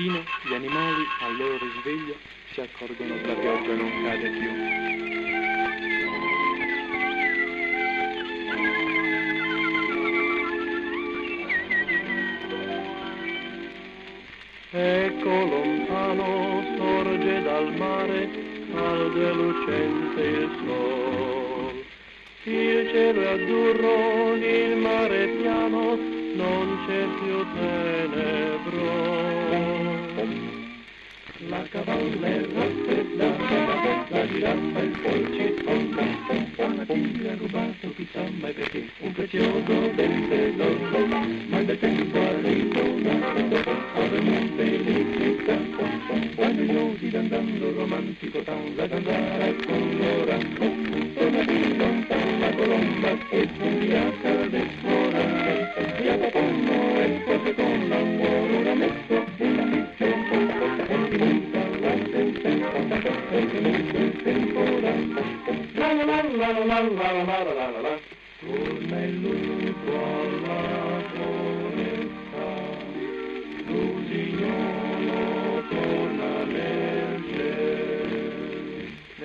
mattino gli animali, al loro risveglio, si accorgono che la pioggia non cade più. Ecco lontano sorge dal mare, caldo e lucente il sol. Il cielo è azzurro,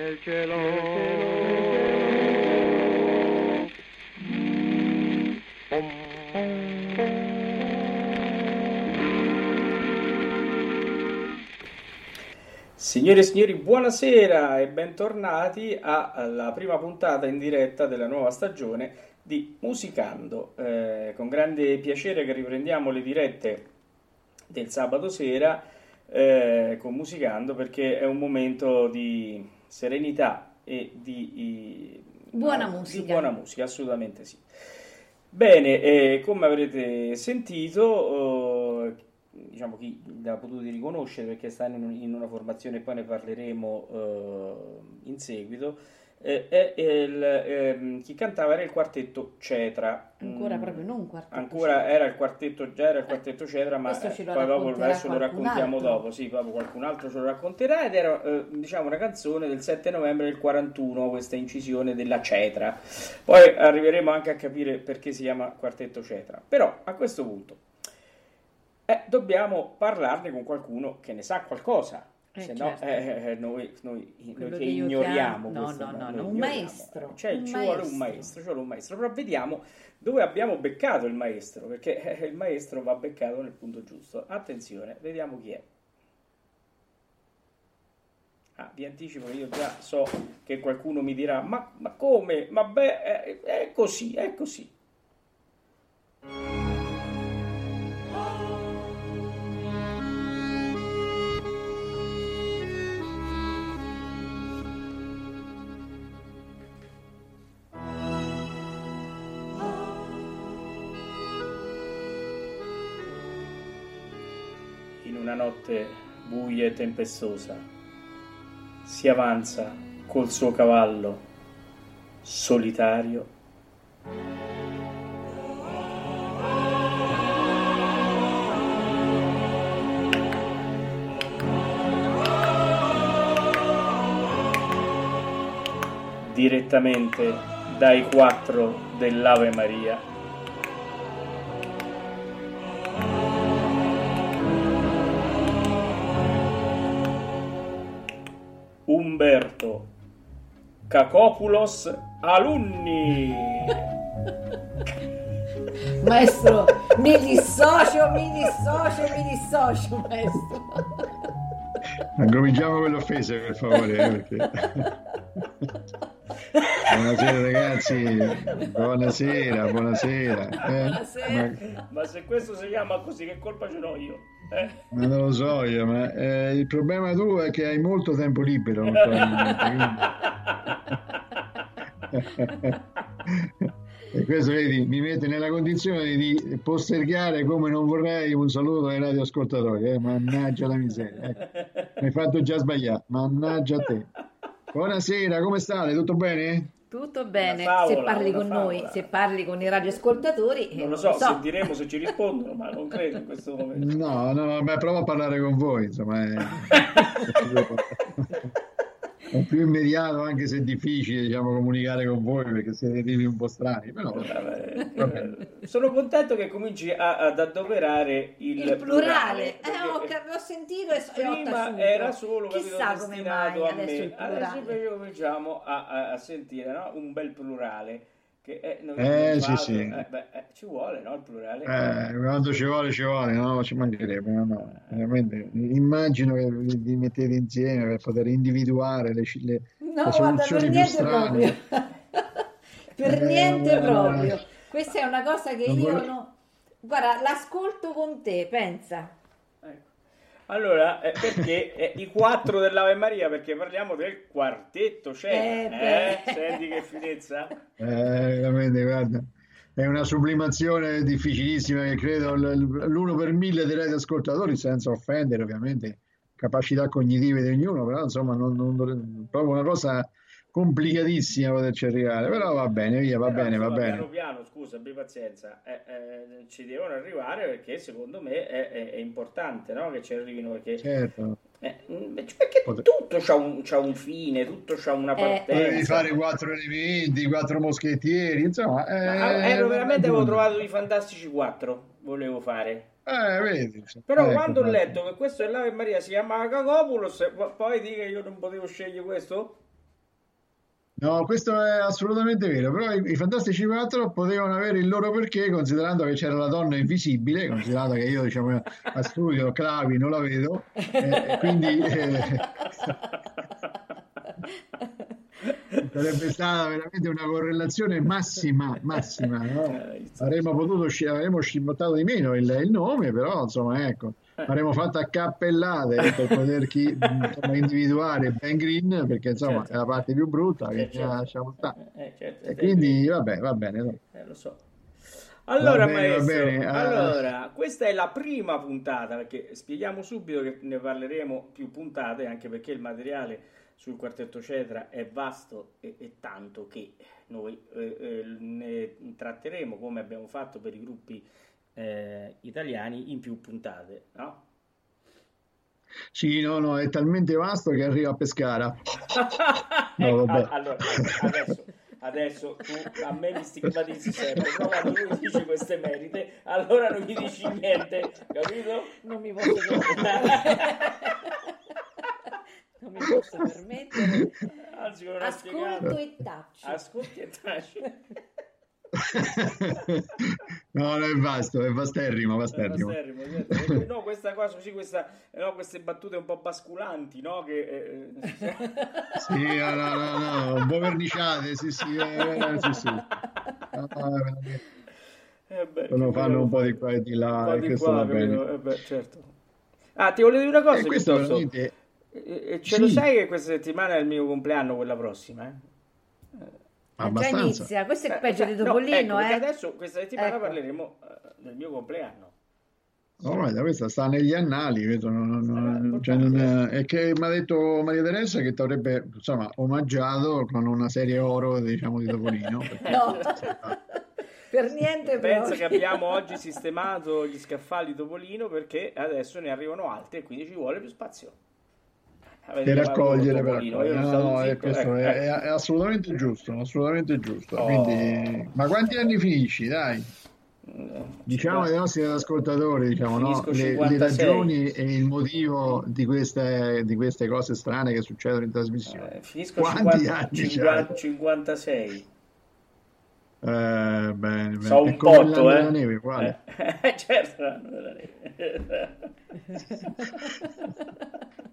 Nel cielo Signore e signori, buonasera e bentornati alla prima puntata in diretta della nuova stagione di Musicando. Eh, con grande piacere che riprendiamo le dirette del sabato sera eh, con Musicando perché è un momento di serenità e di, Buona no, musica. di buona musica, assolutamente sì. Bene, eh, come avrete sentito, eh, diciamo chi l'ha potuto riconoscere perché sta in, un- in una formazione, poi ne parleremo eh, in seguito, eh, è il, ehm, chi cantava era il quartetto Cetra. Ancora Mm, proprio non un quartetto. Ancora era il quartetto, già era il quartetto Cetra, ma lo poi dopo racconterà adesso lo raccontiamo altro. dopo, sì, proprio qualcun altro ce lo racconterà ed era eh, diciamo una canzone del 7 novembre del 41, questa incisione della Cetra. Poi arriveremo anche a capire perché si chiama quartetto Cetra. Però a questo punto eh, dobbiamo parlarne con qualcuno che ne sa qualcosa. Eh, Se no, certo. eh, eh, noi, noi- noi che ignoriamo chiamo- no, questo, no, no, noi no, un ignoriamo. maestro, Cioè, un ci vuole un maestro. maestro, ci vuole un maestro. Però vediamo dove abbiamo beccato il maestro, perché eh, il maestro va beccato nel punto giusto. Attenzione, vediamo chi è. Ah, vi anticipo che io già so che qualcuno mi dirà: Ma, ma come? Ma beh, è, è così, è così. Notte buia e tempestosa, si avanza col suo cavallo solitario. direttamente dai quattro dell'Ave Maria. Umberto Cacopulos Alunni. Maestro, mi dissocio, mi dissocio, mi dissocio, maestro. Ma cominciamo con le offese, per favore, eh, perché... Buonasera ragazzi, buonasera, buonasera. Eh? buonasera. Ma... ma... se questo si chiama così, che colpa ce l'ho io? Eh? Ma non lo so io, ma eh, il problema tuo è che hai molto tempo libero. e questo vedi, mi mette nella condizione di postergare come non vorrei un saluto ai radioascoltatori. Eh? Mannaggia la miseria. Eh. Mi hai fatto già sbagliare, mannaggia a te. Buonasera, come state? Tutto bene? Tutto bene, favola, se parli con favola. noi, se parli con i radioascoltatori... Non lo so, so. sentiremo se ci rispondono, ma non credo in questo momento. No, no, beh, provo a parlare con voi, insomma. È... è più immediato anche se è difficile diciamo, comunicare con voi perché siete tipi un po' strani però vabbè, sono contento che cominci a, ad adoperare il, il plurale, plurale eh, ho, ho, sentito e prima era solo chissà come mai a me. adesso cominciamo a, a sentire no? un bel plurale che è, eh, sì, sì. Eh, beh, eh, ci vuole no, il plurale. Eh, quando ci vuole ci vuole no ci mancherebbe no, no. Veramente, immagino che vi mettete insieme per poter individuare le, le, no, le soluzioni più strane. per niente eh, proprio. Questa è una cosa che io vorrei... non guarda l'ascolto con te pensa allora, eh, perché eh, i quattro dell'Ave Maria? Perché parliamo del quartetto, cioè, eh, eh, senti che finezza? Eh, veramente, guarda, è una sublimazione difficilissima che credo l'uno per mille dei radioascoltatori, senza offendere ovviamente capacità cognitive di ognuno, però insomma, non, non, proprio una cosa complicatissima poterci arrivare, però va bene, via, va però, bene, va bene. Piano piano, scusa, abbi pazienza, eh, eh, ci devono arrivare perché secondo me è, è, è importante no? che ci arrivino perché... Certo. Eh, mm, perché Pot- tutto c'ha un, c'ha un, fine, tutto c'ha una eh. partenza. Devi fare quattro elementi, quattro moschettieri, insomma... Eh, ero veramente avevo trovato i fantastici quattro, volevo fare. Eh, vedi. Però ecco, quando ho letto che questo è l'Ave Maria si chiama Cacopulos, poi dica che io non potevo scegliere questo? No, questo è assolutamente vero, però i, i Fantastici 4 potevano avere il loro perché considerando che c'era la donna invisibile, considerando che io diciamo a studio Clavi non la vedo, eh, quindi eh, sarebbe stata veramente una correlazione massima, massima, no? Eh, avremmo potuto, avremmo scimbottato di meno il, il nome, però insomma ecco avremmo fatto accappellate per poter chi, insomma, individuare Ben Green perché insomma certo. è la parte più brutta che eh, certo. lasciamo stare eh, certo, e quindi vabbè va bene eh, lo so allora, bene, maestro, ah. allora, questa è la prima puntata, perché spieghiamo subito che ne parleremo più puntate, anche perché il materiale sul quartetto Cetra è vasto e, e tanto che noi eh, eh, ne tratteremo come abbiamo fatto per i gruppi eh, italiani in più puntate, no? Sì, no, no, è talmente vasto che arriva a Pescara. no, vabbè. allora, adesso, adesso tu a me mi stigmatizzi sempre, però quando lui dice queste merite, allora non gli dici niente, capito? Non mi posso permettere. non mi posso permettere. Anzi, Ascolto e taccio. Ascolti e tacci. No, no, è vasto, è vasterrimo, vasterrimo. È vasterrimo certo. no, questa qua, così, questa, no, queste battute un po' basculanti, no? Che, eh... eh sì, no, no, no, un po' verniciate, sì, sì, eh, sì, sì. Eh beh, Sono fanno un po' di qua e di là, e questo qua, va bene. Eh beh, certo. Ah, ti volevo dire una cosa, e questo veramente... Ce sì. lo sai che questa settimana è il mio compleanno, quella prossima, eh? Abbastanza. Già inizia, questo è peggio eh, di Topolino. No, ecco, eh. Adesso, questa settimana ecco. parleremo uh, del mio compleanno. Oh, questa sta negli annali, vedo, non, non, cioè non, è che mi ha detto Maria Teresa che ti avrebbe insomma, omaggiato con una serie oro diciamo, di Topolino. no, per niente Pensa che abbiamo oggi sistemato gli scaffali Topolino perché adesso ne arrivano altri e quindi ci vuole più spazio. Per raccogliere, per raccogliere. No, no, è, questo è, è, è, assolutamente giusto, assolutamente giusto. Oh. Quindi, ma quanti anni finisci, dai? Diciamo ai nostri ascoltatori diciamo, no? le, le, ragioni e il motivo di queste, di queste, cose strane che succedono in trasmissione. Eh, finisco Quanti 50, anni 50, 56. Eh, bene, bene. So un potto, eh. della neve, quale? Eh, certo, l'anno della neve.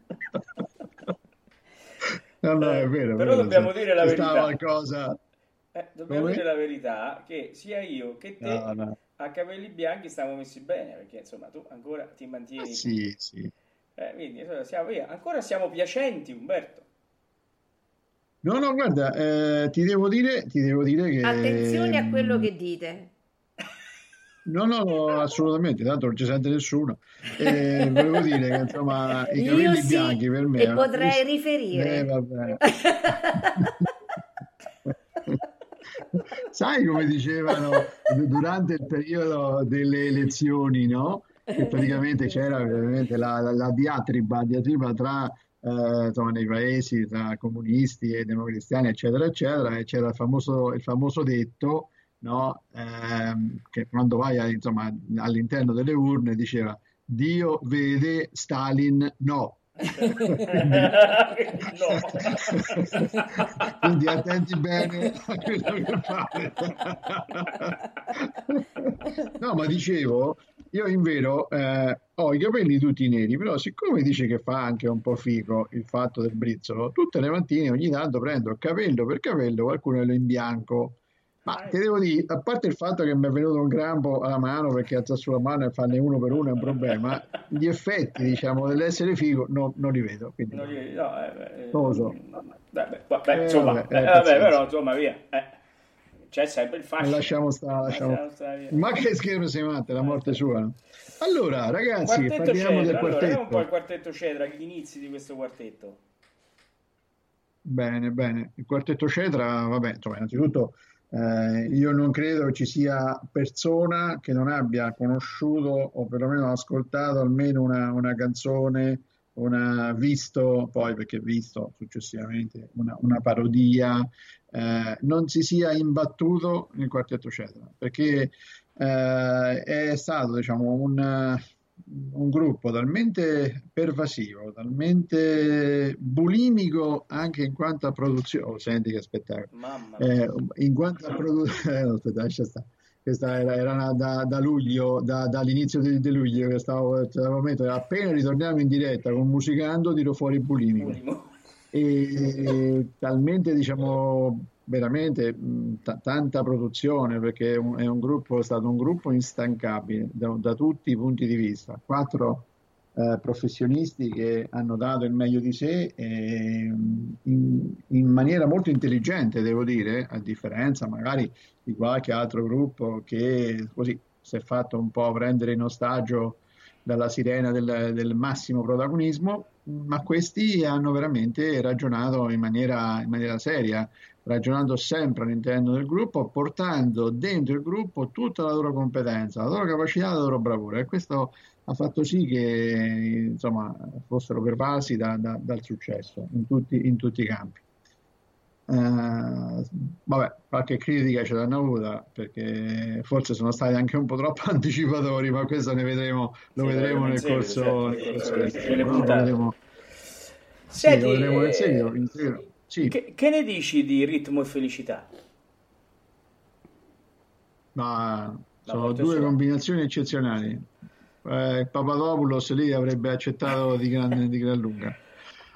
no, no, è vero. Però vero, dobbiamo dire la verità. Qualcosa... Eh, dobbiamo Come? dire la verità che sia io che te no, no a capelli bianchi stiamo messi bene perché insomma tu ancora ti mantieni. Ah, sì, sì. Eh, quindi siamo, ancora siamo piacenti, Umberto. No, no, guarda, eh, ti, devo dire, ti devo dire che... Attenzione a quello che dite. No, no, assolutamente, tanto non ci sente nessuno. Eh, volevo dire che insomma i capelli sì, bianchi per me... E potrei riferire. Eh, vabbè. Sai come dicevano durante il periodo delle elezioni, no? Che praticamente c'era ovviamente la, la, la diatriba, diatriba tra eh, insomma, nei paesi tra comunisti e democristiani, eccetera, eccetera, e c'era il famoso, il famoso detto no? eh, che quando vai insomma, all'interno delle urne diceva Dio vede, Stalin no. Quindi attenti bene a quello che fate. no, ma dicevo, io in vero eh, ho i capelli tutti neri, però siccome dice che fa anche un po' figo il fatto del brizzolo, tutte le mattine ogni tanto prendo capello per capello, qualcuno lo in bianco ma ti devo dire, a parte il fatto che mi è venuto un grampo alla mano perché alza sulla mano e farne uno per uno è un problema, gli effetti diciamo dell'essere figo no, non li vedo. Quindi... Non li no, eh, beh, non lo so. Vabbè, vabbè, eh, insomma, vabbè, eh, vabbè però insomma via. Eh. C'è sempre il fascino. Lasciamo stare, lasciamo... stare Ma che scherzo sei matte, la morte sua. Allora, ragazzi, quartetto parliamo Cedra. del quartetto. Allora, un po' il quartetto Cedra, gli inizi di questo quartetto. Bene, bene. Il quartetto Cedra, vabbè, insomma, innanzitutto eh, io non credo ci sia persona che non abbia conosciuto o perlomeno ascoltato almeno una, una canzone, una, visto poi perché visto successivamente una, una parodia, eh, non si sia imbattuto nel quartetto Cetra perché eh, è stato diciamo un un gruppo talmente pervasivo, talmente bulimico anche in quanto a produzione. Oh, senti che spettacolo! Eh, in quanto a produzione, eh, stare. Questa era, era da, da, luglio, da, dall'inizio di, di, luglio che stavo, stavo mettere. Appena ritorniamo in diretta con Musicando, tiro fuori bulimico. E, e talmente diciamo veramente t- tanta produzione perché è un, è un, gruppo, è stato un gruppo instancabile da, da tutti i punti di vista. Quattro eh, professionisti che hanno dato il meglio di sé e, in, in, maniera molto intelligente, devo dire, a differenza magari di qualche altro gruppo che così si è fatto un po' prendere in ostaggio dalla sirena del, del massimo protagonismo, ma questi hanno veramente ragionato in maniera, in maniera seria ragionando sempre all'interno del gruppo, portando dentro il gruppo tutta la loro competenza, la loro capacità, la loro bravura e questo ha fatto sì che insomma, fossero pervasi da, da, dal successo in tutti, in tutti i campi. Uh, vabbè, qualche critica ce l'hanno avuta perché forse sono stati anche un po' troppo anticipatori, ma questo ne vedremo, lo sì, vedremo nel corso, nel corso del. Lo vedremo, sì, lo vedremo nel seguito. In seguito. Sì. Che, che, ne dici di ritmo e felicità? Ma sono due solo. combinazioni eccezionali. Eh, Papadopoulos lì avrebbe accettato di gran, di gran lunga.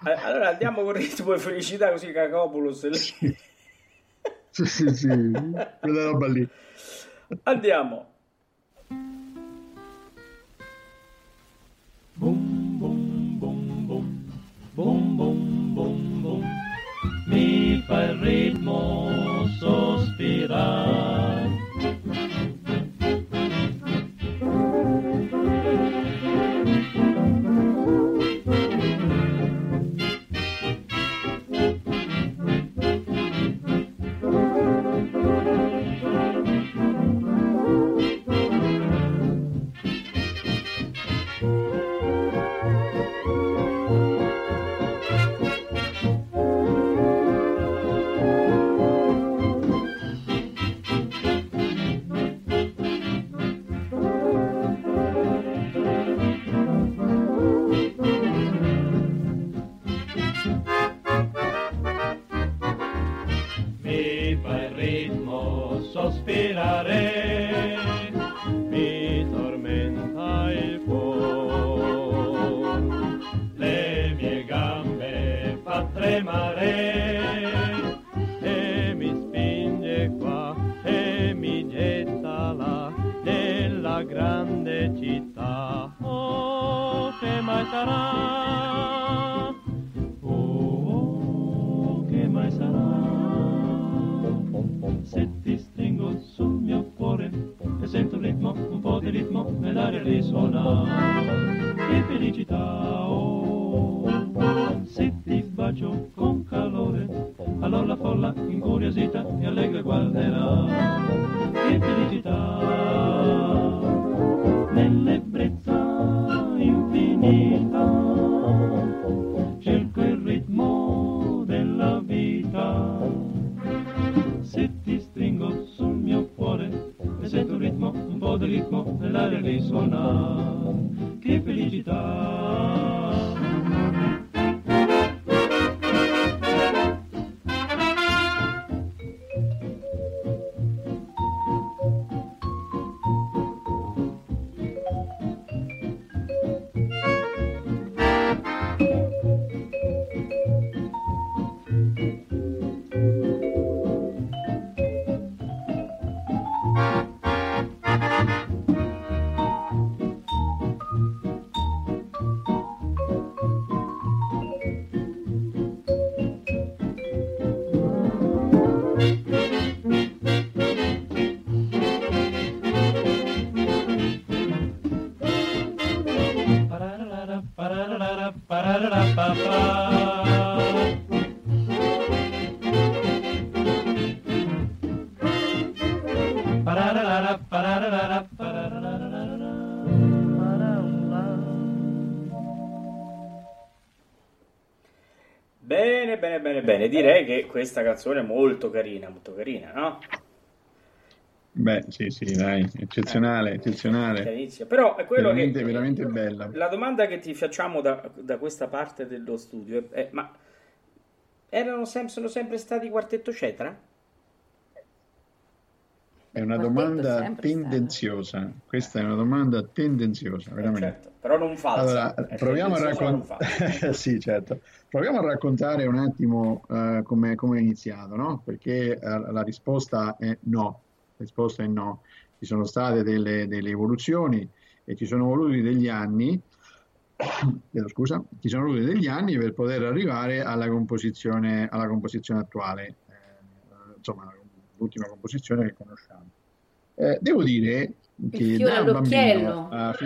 Allora andiamo con ritmo e felicità così Cacopoulos lì. sì, sì, sì, quella roba lì. Andiamo. Boom, boom, boom, boom, boom, boom, boom, boom mi fa il ritmo sospirare. Sarà? Oh, oh che mai sarà? Se ti stringo sul mio cuore e sento il ritmo, un po' di ritmo nell'aria risuona. Che felicità, Bene, bene, bene, bene. Direi che questa canzone è molto carina, molto carina, no? Beh, sì, sì, dai, eccezionale, eccezionale. Carinissima. Però è quello Veramente, che... veramente bella. La domanda che ti facciamo da, da questa parte dello studio è, è, ma erano sem- sono sempre stati quartetto cetra? È una domanda tendenziosa. Questa è una domanda tendenziosa, veramente. Certo, però non falsa. Allora, proviamo a raccontare, sì, certo. Proviamo a raccontare un attimo eh, come, come è iniziato, no? Perché eh, la risposta è no. La risposta è no. Ci sono state delle, delle evoluzioni e ci sono voluti degli anni, chiedo scusa, ci sono voluti degli anni per poter arrivare alla composizione, alla composizione attuale, eh, insomma, l'ultima composizione che conosciamo. Eh, devo dire che Il da all'occhiello. bambino a fi-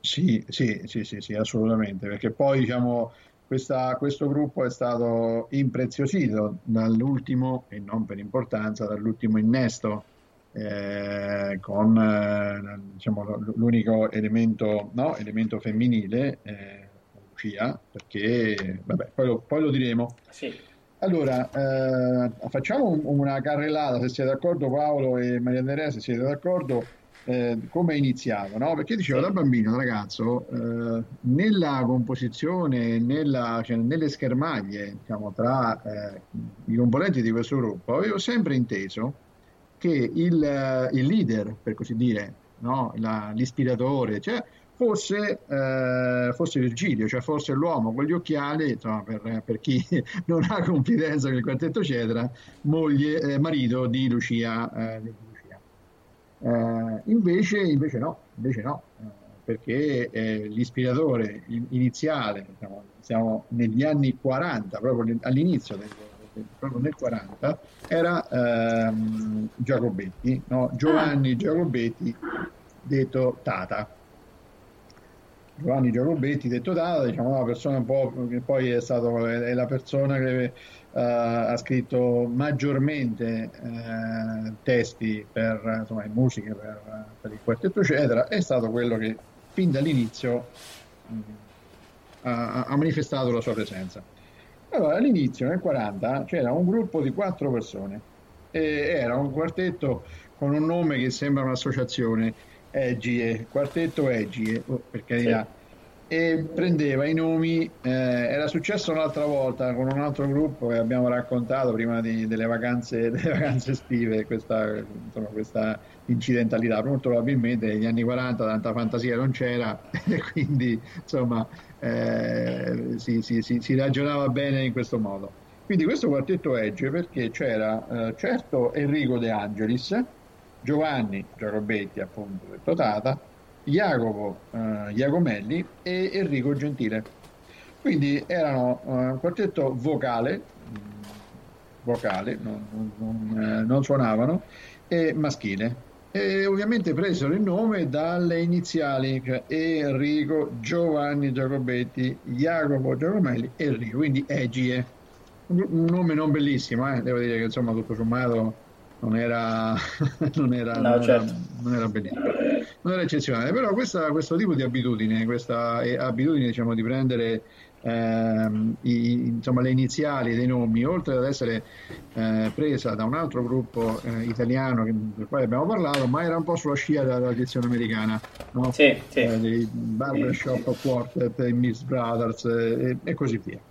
sì, sì, sì, sì, sì, assolutamente, perché poi diciamo questa- questo gruppo è stato impreziosito dall'ultimo, e non per importanza, dall'ultimo innesto eh, con eh, diciamo, l'unico elemento, no, elemento femminile, eh, Lucia, perché vabbè, poi lo, poi lo diremo. Sì. Allora, eh, facciamo un- una carrellata, se siete d'accordo Paolo e Maria Andrea, se siete d'accordo, eh, come è iniziato, no? Perché dicevo, da bambino, da ragazzo, eh, nella composizione, nella- cioè, nelle schermaglie, diciamo, tra eh, i componenti di questo gruppo, avevo sempre inteso che il, eh, il leader, per così dire, no? La- l'ispiratore, cioè, fosse, eh, fosse Virgilio, cioè fosse l'uomo con gli occhiali, insomma, per, per chi non ha confidenza con il quartetto Cetra, moglie, eh, marito di Lucia. eh, di Lucia. Eh, invece, invece no, invece no, eh, perché l'ispiratore in- iniziale, diciamo, siamo negli anni 40, proprio all'inizio del, del- proprio nel 40, era ehm, Giacobetti, no? Giovanni Giacobetti, detto Tata. Giovanni Giacobetti, detto Tata, diciamo una persona un po' che poi è stato è la persona che eh, ha scritto maggiormente eh, testi per insomma, musiche per, per il quartetto eccetera, è stato quello che fin dall'inizio mh, ha, ha manifestato la sua presenza. Allora, all'inizio, nel 40, c'era un gruppo di quattro persone e era un quartetto con un nome che sembra un'associazione, Egie, quartetto Egie, oh, per carità. e prendeva i nomi, eh, era successo un'altra volta con un altro gruppo che abbiamo raccontato prima di, delle, vacanze, delle, vacanze, estive, questa, insomma, questa incidentalità, molto probabilmente negli anni 40 tanta fantasia non c'era e quindi insomma eh, si, si, si, si, ragionava bene in questo modo. Quindi questo quartetto Edge perché c'era eh, certo Enrico De Angelis, Giovanni Giacobetti appunto detto Tata, Jacopo eh, Iacomelli e Enrico Gentile. Quindi erano eh, un quartetto vocale, vocale non, non, eh, non suonavano, e maschile. E ovviamente presero il nome dalle iniziali, cioè Enrico, Giovanni Giacobetti, Jacopo Giacomelli Enrico, quindi Egie. Un nome non bellissimo, eh? devo dire che insomma tutto sommato non era, non era, no, non certo. era, non era bellissimo, non era eccezionale, però questa, questo tipo di abitudine, questa abitudine diciamo, di prendere ehm, i, insomma, le iniziali dei nomi, oltre ad essere eh, presa da un altro gruppo eh, italiano che, del quale abbiamo parlato, ma era un po' sulla scia della tradizione americana, no? sì, sì. Eh, dei Barbershop Quartet, Miss Brothers eh, e, e così via.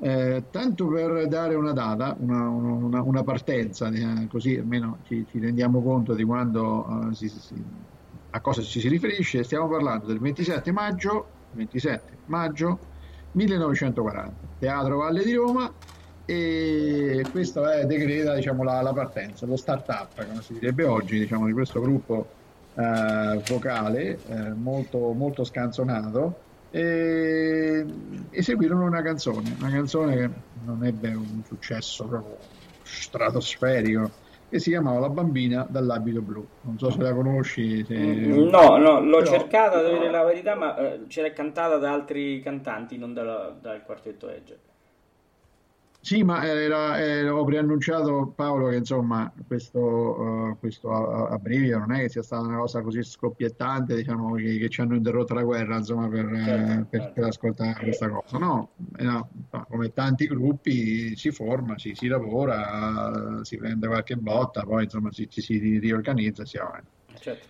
Eh, tanto per dare una data, una, una, una partenza, eh, così almeno ci, ci, rendiamo conto di quando, eh, si, si, a cosa ci si riferisce, stiamo parlando del 27 maggio, 27 maggio 1940, Teatro Valle di Roma e questo è, decreta diciamo, la, la, partenza, lo start-up, come si direbbe oggi, diciamo, di questo gruppo eh, vocale eh, molto, molto scanzonato e eseguirono una canzone, una canzone che non ebbe un successo proprio stratosferico, che si chiamava La bambina dall'abito blu. Non so se la conosci. Se... No, no, l'ho Però... cercata, devo dire la verità, ma eh, ce cantata da altri cantanti, non dalla, dal quartetto Edge. Sì, ma era, era, ho preannunciato Paolo che insomma questo, uh, questo abbrivio non è che sia stata una cosa così scoppiettante, diciamo, che, che ci hanno interrotto la guerra insomma, per, certo, per, certo. per ascoltare questa cosa. No, no, come tanti gruppi si forma, si, si, lavora, si prende qualche botta, poi insomma si, si, si riorganizza e si avanti. Certo.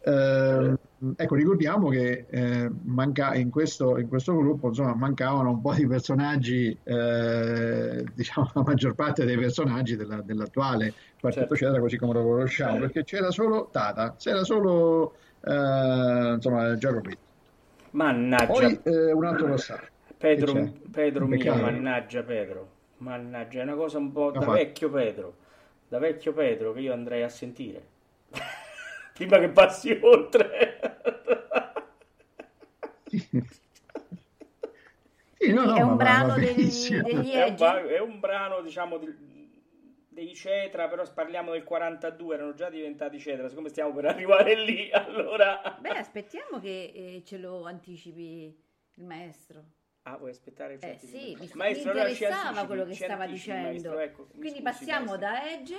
Eh, ecco, ricordiamo che eh, manca, in, questo, in, questo, gruppo insomma, mancavano un po' di personaggi, eh, diciamo la maggior parte dei personaggi della, dell'attuale quartetto certo. Cetra, così come lo conosciamo, perché c'era solo Tata, c'era solo eh, insomma, Giacometti. Mannaggia. Poi eh, un altro passaggio. Pedro, Pedro mio, mannaggia Pedro, mannaggia, è una cosa un po' da fatto. vecchio Pedro, da vecchio Pedro che io andrei a sentire prima che passi oltre. Sì, no, no, è un brano degli, degli è, un, è un brano, diciamo, di, dei Cetra, però parliamo del 42, erano già diventati Cetra, siccome stiamo per arrivare lì, allora... Beh, aspettiamo che eh, ce lo anticipi il maestro. Ah, vuoi aspettare il eh, sì, mi, maestro, mi interessava quello che stava dicendo. Maestro, ecco, Quindi scusi, passiamo maestro. da Edge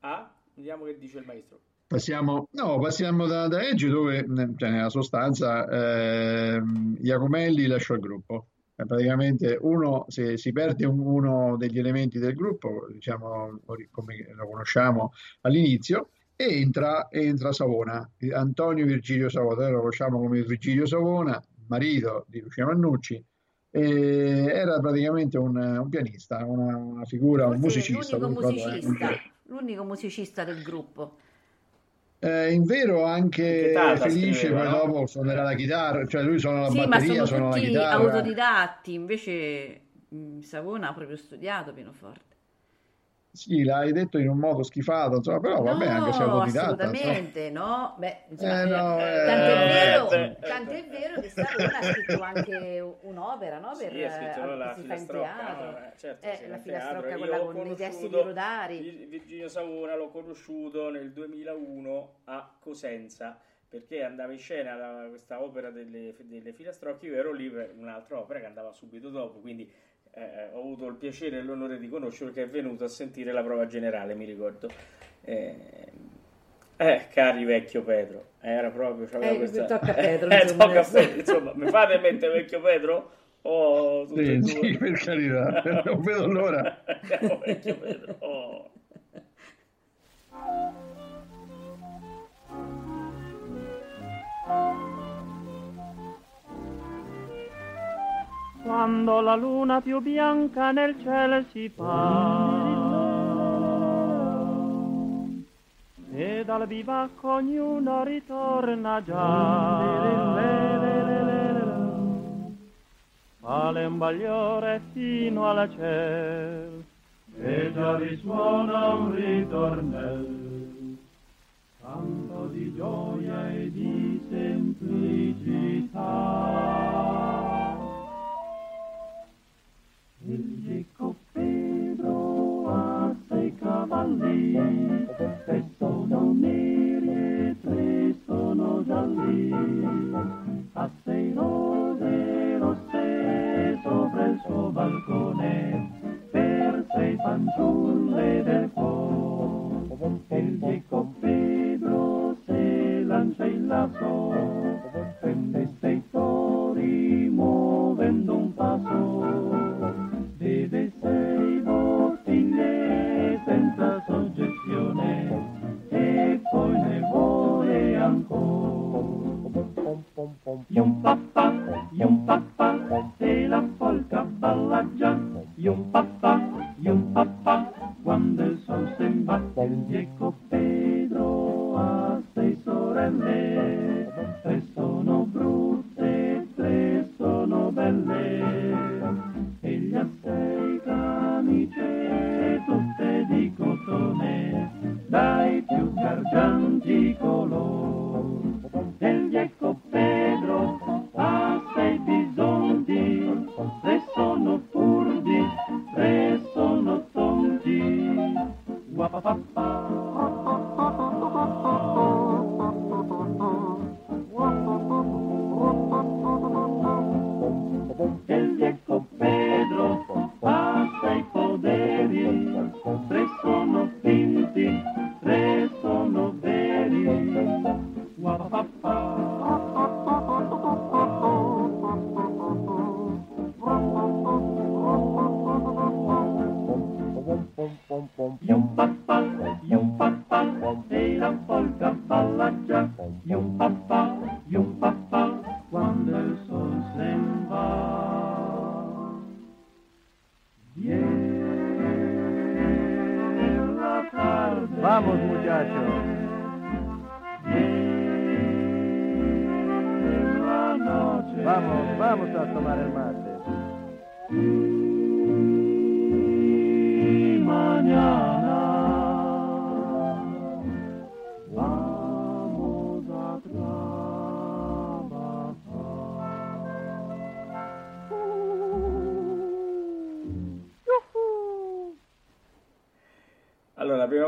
a... Vediamo che dice il maestro. Passiamo, no, passiamo da, da Edge dove cioè, nella sostanza eh, Iacomelli lasciò il gruppo. Eh, praticamente uno, se si perde uno degli elementi del gruppo, diciamo come lo conosciamo all'inizio, entra, entra Savona, Antonio Virgilio Savona, lo conosciamo come Virgilio Savona, marito di Lucia Mannucci, era praticamente un, un pianista, una, una figura, Forse un musicista. L'unico musicista, l'unico musicista del gruppo. Eh, in vero anche, Felice poi no? dopo suonerà la chitarra, cioè lui suona la sì, batteria, ma sono tutti la chitarra. autodidatti, invece mm, Savona ha proprio studiato pianoforte. Sì, l'hai detto in un modo schifato, insomma, però vabbè, no, anche se autodidatta. Assolutamente, insomma. no. Beh, insomma, eh, no, eh, tanto, è vero, eh, tanto è vero che Savona ha scritto anche un'opera, no? Per, sì, ha scritto la. Eh, certo, eh, la filastrocca, quella con i testi di Rodari. Virginio Savona l'ho conosciuto nel 2001 a Cosenza perché andava in scena la, questa opera delle, delle filastrocche, io ero lì per un'altra opera che andava subito dopo, quindi eh, ho avuto il piacere e l'onore di conoscerlo che è venuto a sentire la prova generale, mi ricordo. Eh, eh cari vecchio Pedro, era proprio... Eh, questa... tocca a Pedro. eh, tocca a Pedro, insomma, mi fate mettere vecchio Pedro? Oh, sì, sì, per carità, non vedo l'ora. vecchio Pedro, oh. Quando la luna più bianca nel cielo si fa. E dal bivacco ognuno ritorna già. Fa un bagliore fino alla ciel e già risuona un ritornel canto di gioia e di semplicità. El viejo Pedro hace cabalí, esto no mire, esto no ya li, hace rodero se sobre su balcón, per se panchule del fondo. El viejo Pedro se lanza y la sol, en este historia moviendo un paso. E poi ne vuole ancora. Yum papà, yum papà,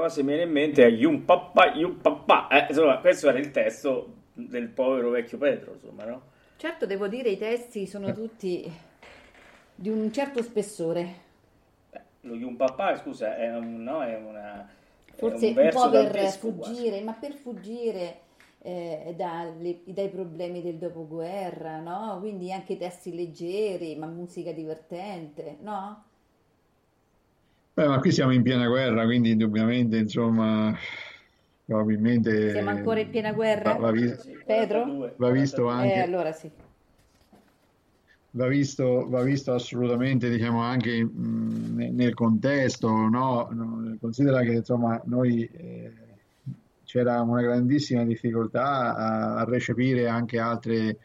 cosa mi viene in mente è Yum papà, Yum papà. Eh, insomma, questo era il testo del povero vecchio Pedro, insomma, no? Certo, devo dire, i testi sono tutti di un certo spessore. Lo Yum papà, scusa, è, un, no, è una... è Forse un, verso po' per quasi. fuggire, ma per fuggire eh, dalle- dai problemi del dopoguerra, no? Quindi anche testi leggeri, ma musica divertente, no? Beh, ma qui siamo in piena guerra, quindi indubbiamente, insomma, probabilmente Siamo ancora in piena guerra? va, va vi- Sì, Pedro? 42, va visto 42. anche Eh, allora sì. va visto, va visto assolutamente diciamo, anche mh, ne- nel contesto, no? No, Considera che insomma, noi eh, c'era una grandissima difficoltà a, a recepire anche altre,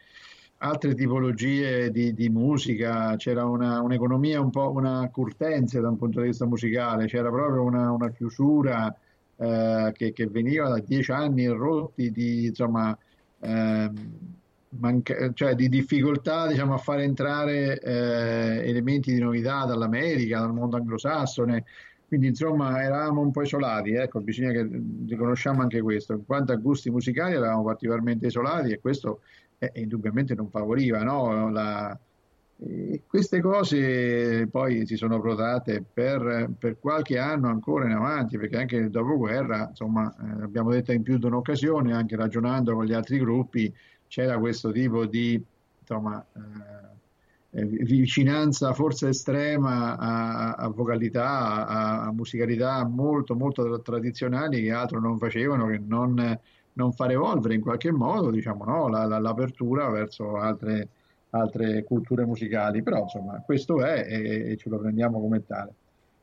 altre tipologie di, di musica, c'era una, un'economia un po' una curtenza da un punto di vista musicale, c'era proprio una, una chiusura eh, che, che veniva da dieci anni rotti di insomma. ehm, manca- cioè di difficoltà diciamo, a far entrare eh, elementi di novità dall'America, dal mondo anglosassone. Quindi insomma eravamo un po' isolati, ecco, bisogna che riconosciamo anche questo. In quanto a gusti musicali eravamo particolarmente isolati e questo eh, indubbiamente non favoriva, no? La- e queste cose poi si sono protratte per, per qualche anno ancora in avanti, perché anche nel dopoguerra, insomma, eh, abbiamo detto in più di un'occasione, anche ragionando con gli altri gruppi, c'era questo tipo di insomma, eh, eh, vicinanza forse estrema a, a vocalità, a, a musicalità molto, molto tradizionali che altro non facevano che non, non far evolvere in qualche modo diciamo, no, la- la- l'apertura verso altre, altre culture musicali, però insomma questo è e, e ce lo prendiamo come tale.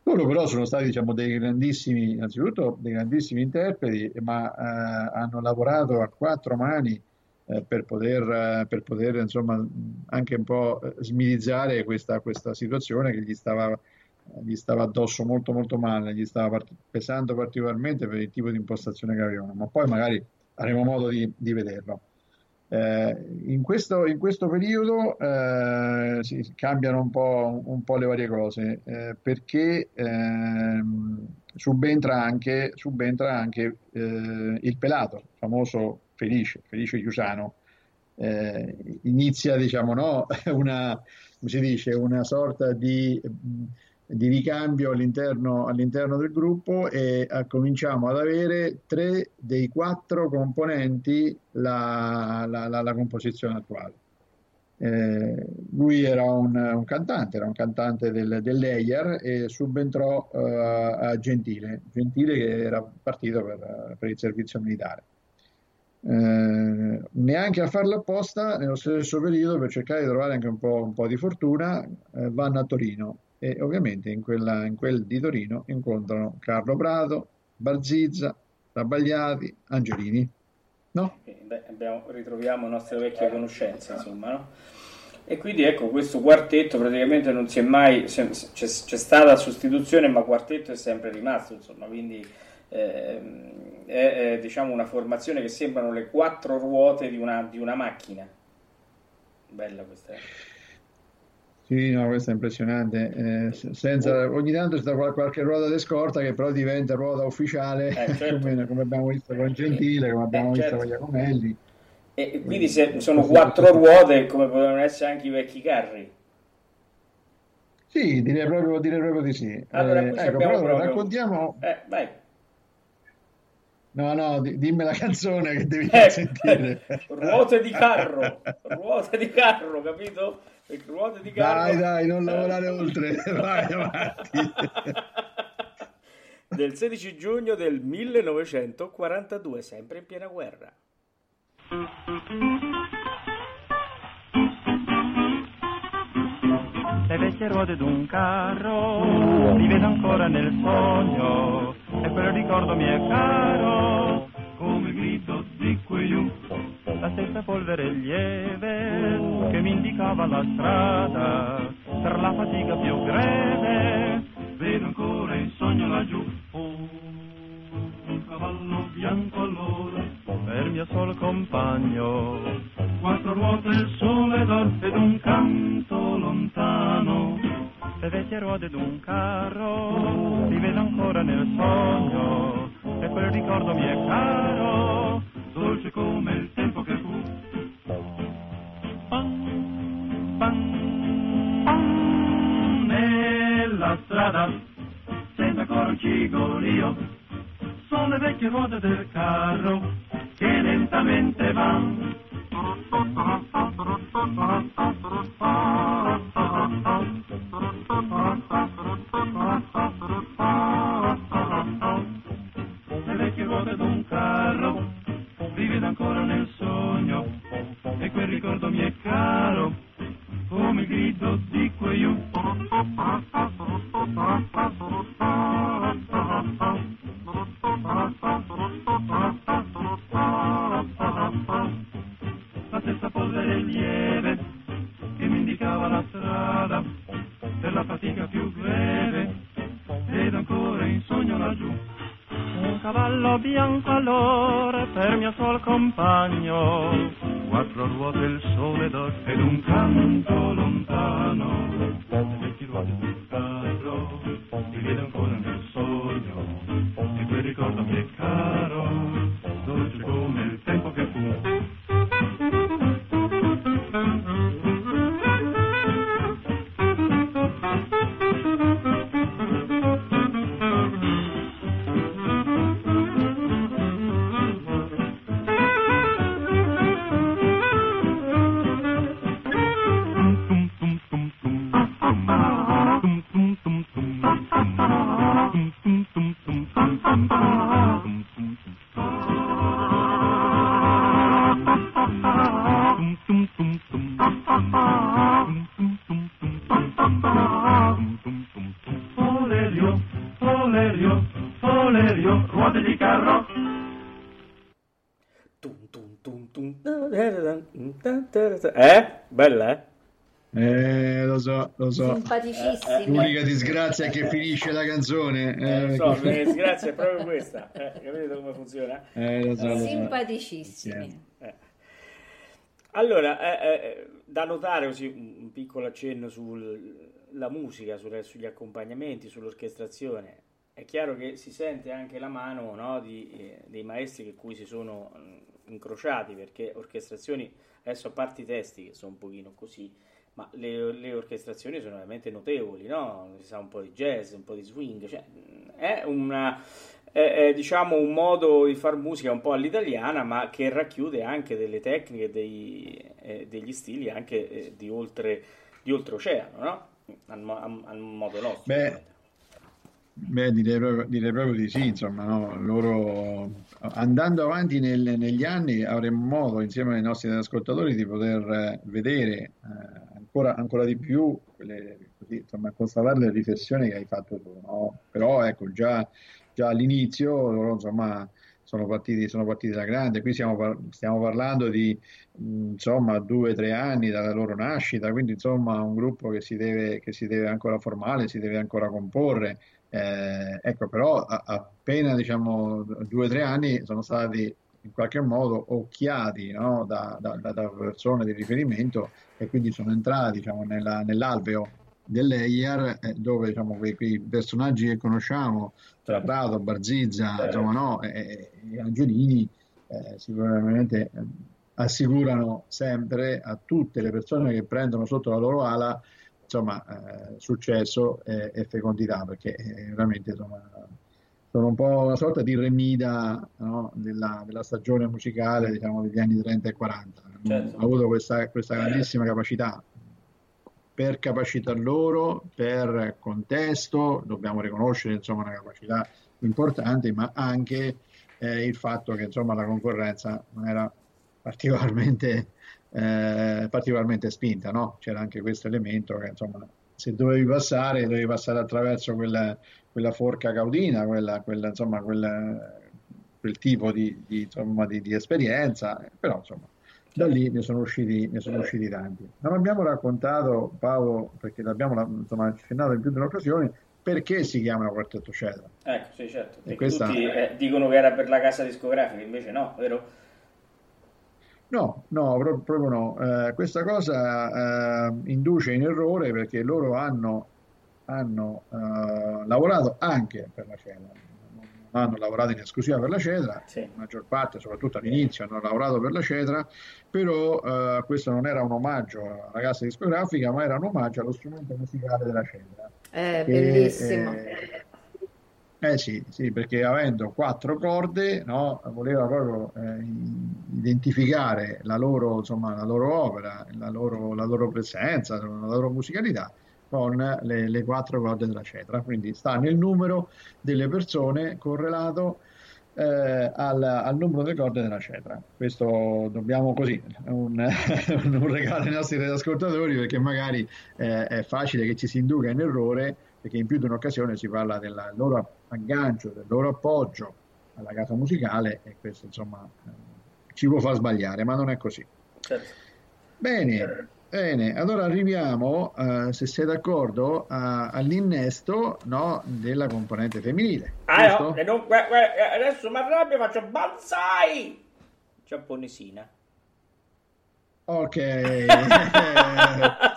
Loro però sono stati diciamo, dei grandissimi, innanzitutto dei grandissimi interpreti, ma eh, hanno lavorato a quattro mani eh, per poter, eh, per poter insomma, anche un po' smirizzare questa, questa situazione che gli stava, gli stava addosso molto molto male, gli stava part- pesando particolarmente per il tipo di impostazione che avevano, ma poi magari avremo modo di, di vederlo. Eh, in, questo, in, questo, periodo eh, si, cambiano un po', un po', le varie cose eh, perché ehm, subentra anche, subentra anche eh, il pelato, famoso Felice, Felice Chiusano. Eh, inizia diciamo, no, una, dice, una sorta di di ricambio all'interno, all'interno del gruppo e eh, cominciamo ad avere tre dei quattro componenti la, la, la, la composizione attuale. Eh, lui era un, un, cantante, era un cantante del, dell'Eyer e subentrò uh, a Gentile, Gentile che era partito per, per il servizio militare. Eh, neanche a farlo apposta, nello stesso periodo, per cercare di trovare anche un po', un po di fortuna, eh, vanno a Torino e ovviamente in, quella, in quel di Torino incontrano Carlo Prato, Barzizza, Rabagliati, Angelini. No? Beh, abbiamo, ritroviamo nostre vecchie conoscenze, insomma, no? E quindi ecco, questo quartetto praticamente non si è mai, c'è, c'è stata sostituzione, ma quartetto è sempre rimasto, insomma, quindi eh, è, è, diciamo una formazione che sembrano le quattro ruote di una, di una macchina. Bella questa. Sì, no, questo è impressionante. Eh, senza, ogni tanto c'è qualche ruota di scorta che però diventa ruota ufficiale, eh, certo. come, come, abbiamo visto con Gentile, come abbiamo eh, visto certo. con Iacomelli. E quindi se sono quattro ruote come potevano essere anche i vecchi carri. Sì, direi proprio, direi proprio di sì. Allora, eh, ecco, però proprio... raccontiamo... Eh, vai. No, no, dimmi la canzone che devi eh, sentire. ruote di carro, ruote di carro, capito? Le ruote di carro. Dai, dai, non lavorare oltre, vai avanti. del 16 giugno del 1942, sempre in piena guerra. Le vecchie ruote d'un carro li vedo ancora nel sogno e quel ricordo mi è caro come il grido di quei la stessa polvere lieve che mi indicava la strada per la fatica più greve vedo ancora in sogno laggiù. Un cavallo bianco allora per mio solo compagno. Quattro ruote il sole d'or ed un canto lontano. Le vecchie ruote d'un carro li vedo ancora nel sogno e quel ricordo mi è caro dolce come il tempo che fu. Pam, pam, pam, nella strada, senza ancora un sono le vecchie ruote del carro che lentamente van. Sol compagno, quattro ruote il sole ed un Eh? Bella, eh? Eh, lo so, lo so. Simpaticissimi. L'unica disgrazia è che finisce la canzone. Eh, Eh, lo so, la disgrazia è proprio questa. Eh, capite come funziona? eh, lo so, lo. Simpaticissimi. Eh. Allora, eh, eh, da notare così un, piccolo accenno sulla musica, sul- sugli accompagnamenti, sull'orchestrazione. È chiaro che si sente anche la mano no, di, eh, dei maestri che cui si sono mh, incrociati, perché orchestrazioni, adesso a parte i testi che sono un pochino così, ma le, le orchestrazioni sono veramente notevoli, no? Si sa un po' di jazz, un po' di swing, cioè mh, è una, è, è, diciamo un modo di far musica un po' all'italiana, ma che racchiude anche delle tecniche, dei, eh, degli stili anche eh, di, oltre, di oltreoceano, no? Al, al- al modo nostro. Beh. Beh, direi proprio, direi proprio di sì, insomma, no? Loro andando avanti nel- negli anni avremo modo insieme ai nostri ascoltatori di poter eh, vedere eh, ancora, ancora di più, quelle, così, insomma, constatare le riflessioni che hai fatto tu, no? Però ecco, già, già all'inizio loro insomma sono partiti, sono partiti da grande, qui par- stiamo parlando di mh, insomma due o tre anni dalla loro nascita, quindi insomma un gruppo che si deve, che si deve ancora formare, si deve ancora comporre. Eh, ecco, però a- appena diciamo due o tre anni sono stati in qualche modo occhiati no, da, da- da- persone di riferimento e quindi sono entrati diciamo, nella- nell'alveo dell'EIAR eh, dove diciamo, quei, quei personaggi che conosciamo tra Prato, Barzizza, insomma, no, e, e Angelini eh, sicuramente eh, assicurano sempre a tutte le persone che prendono sotto la loro ala insomma, eh, successo e, e fecondità, perché eh, veramente insomma, sono un po' una sorta di remida no, della, della stagione musicale diciamo, degli anni 30 e 40. Certo. Ha avuto questa, questa grandissima capacità per capacità loro, per contesto, dobbiamo riconoscere insomma, una capacità importante, ma anche eh, il fatto che insomma, la concorrenza non era particolarmente, eh, particolarmente spinta, no? C'era anche questo elemento che insomma, se dovevi passare, dovevi passare attraverso quella, quella forca caudina, quella, quella, insomma, quel tipo di, di, insomma, di, di esperienza, però insomma, da lì ne sono usciti, ne sono usciti tanti. Non abbiamo raccontato, Paolo, perché l'abbiamo insomma, accennato in più di un'occasione, perché si chiama Quartetto Cetra. Ecco, sì, certo. Perché questa- tutti eh, dicono che era per la casa discografica, invece no, vero? No, no, pro- proprio no. Eh, questa cosa eh, induce in errore perché loro hanno, hanno eh, lavorato anche per la Cetra, non hanno lavorato in esclusiva per la Cetra, Sì. la maggior parte, soprattutto all'inizio, hanno lavorato per la Cetra, però eh, questo non era un omaggio alla casa discografica, ma era un omaggio allo strumento musicale della Cetra. È che, bellissimo. eh, eh sì, sì, perché avendo quattro corde, no, voleva proprio eh, identificare la loro, insomma, la loro opera, la loro, la loro presenza, la loro musicalità con le, le quattro corde della cetra. Quindi sta nel numero delle persone correlato eh, al, al numero delle corde della cetra. Questo dobbiamo così, un, un regalo ai nostri ascoltatori perché magari eh, è facile che ci si induca in errore perché in più di un'occasione si parla del loro aggancio, del loro appoggio alla casa musicale e questo insomma eh, ci può far sbagliare, ma non è così. Certo. Bene, bene, allora arriviamo, eh, se sei d'accordo, a- all'innesto no, della componente femminile. Ah, no, e non- gua- gua- adesso mi arrabbio e faccio banzai! Giapponesina. Ok, eh,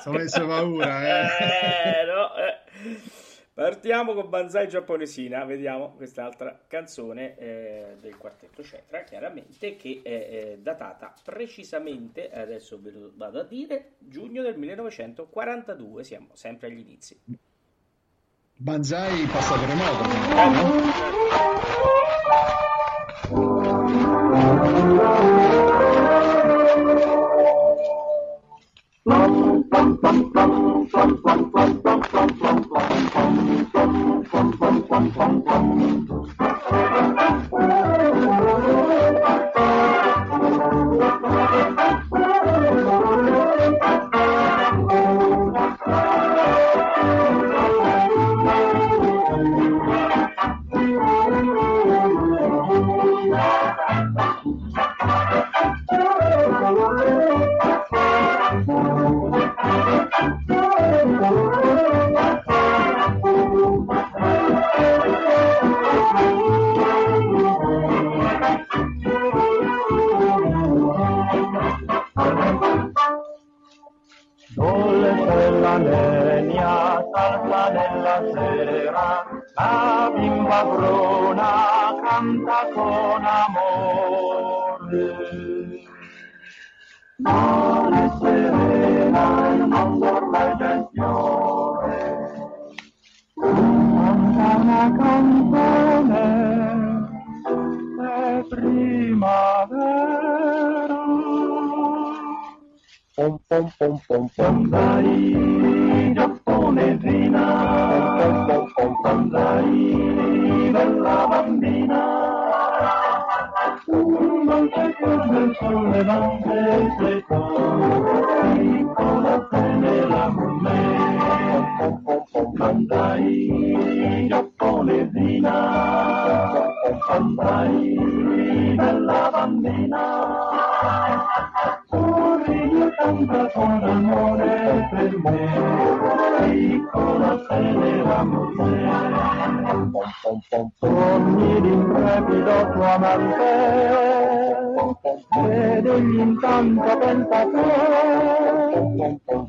sono messo paura. Eh. Eh, no, eh. Partiamo con Banzai giapponesina, vediamo quest'altra canzone eh, del quartetto Cetra, chiaramente, che è eh, datata precisamente, adesso ve lo vado a dire, giugno del 1942, siamo sempre agli inizi. Banzai passa per moto. Pam pam pam Thank you. Nella sera, la bimba bruna canta con amore. Mare serena, il mondo ormai già in fiore, canta una canzone, è primavera. Pom pom pom pom pom dai, giapponesina, pom pom pom pom dai, bella bambina. Non c'è cosa il sole levante, sei tu, piccola tenera con me. Pom pom pom pom dai, giapponesina, pom pom dai, bella bambina. Corri canta con amore per me, piccola tenera con Sogni l'intrepido tuo amante, ed egli intanto pensa te.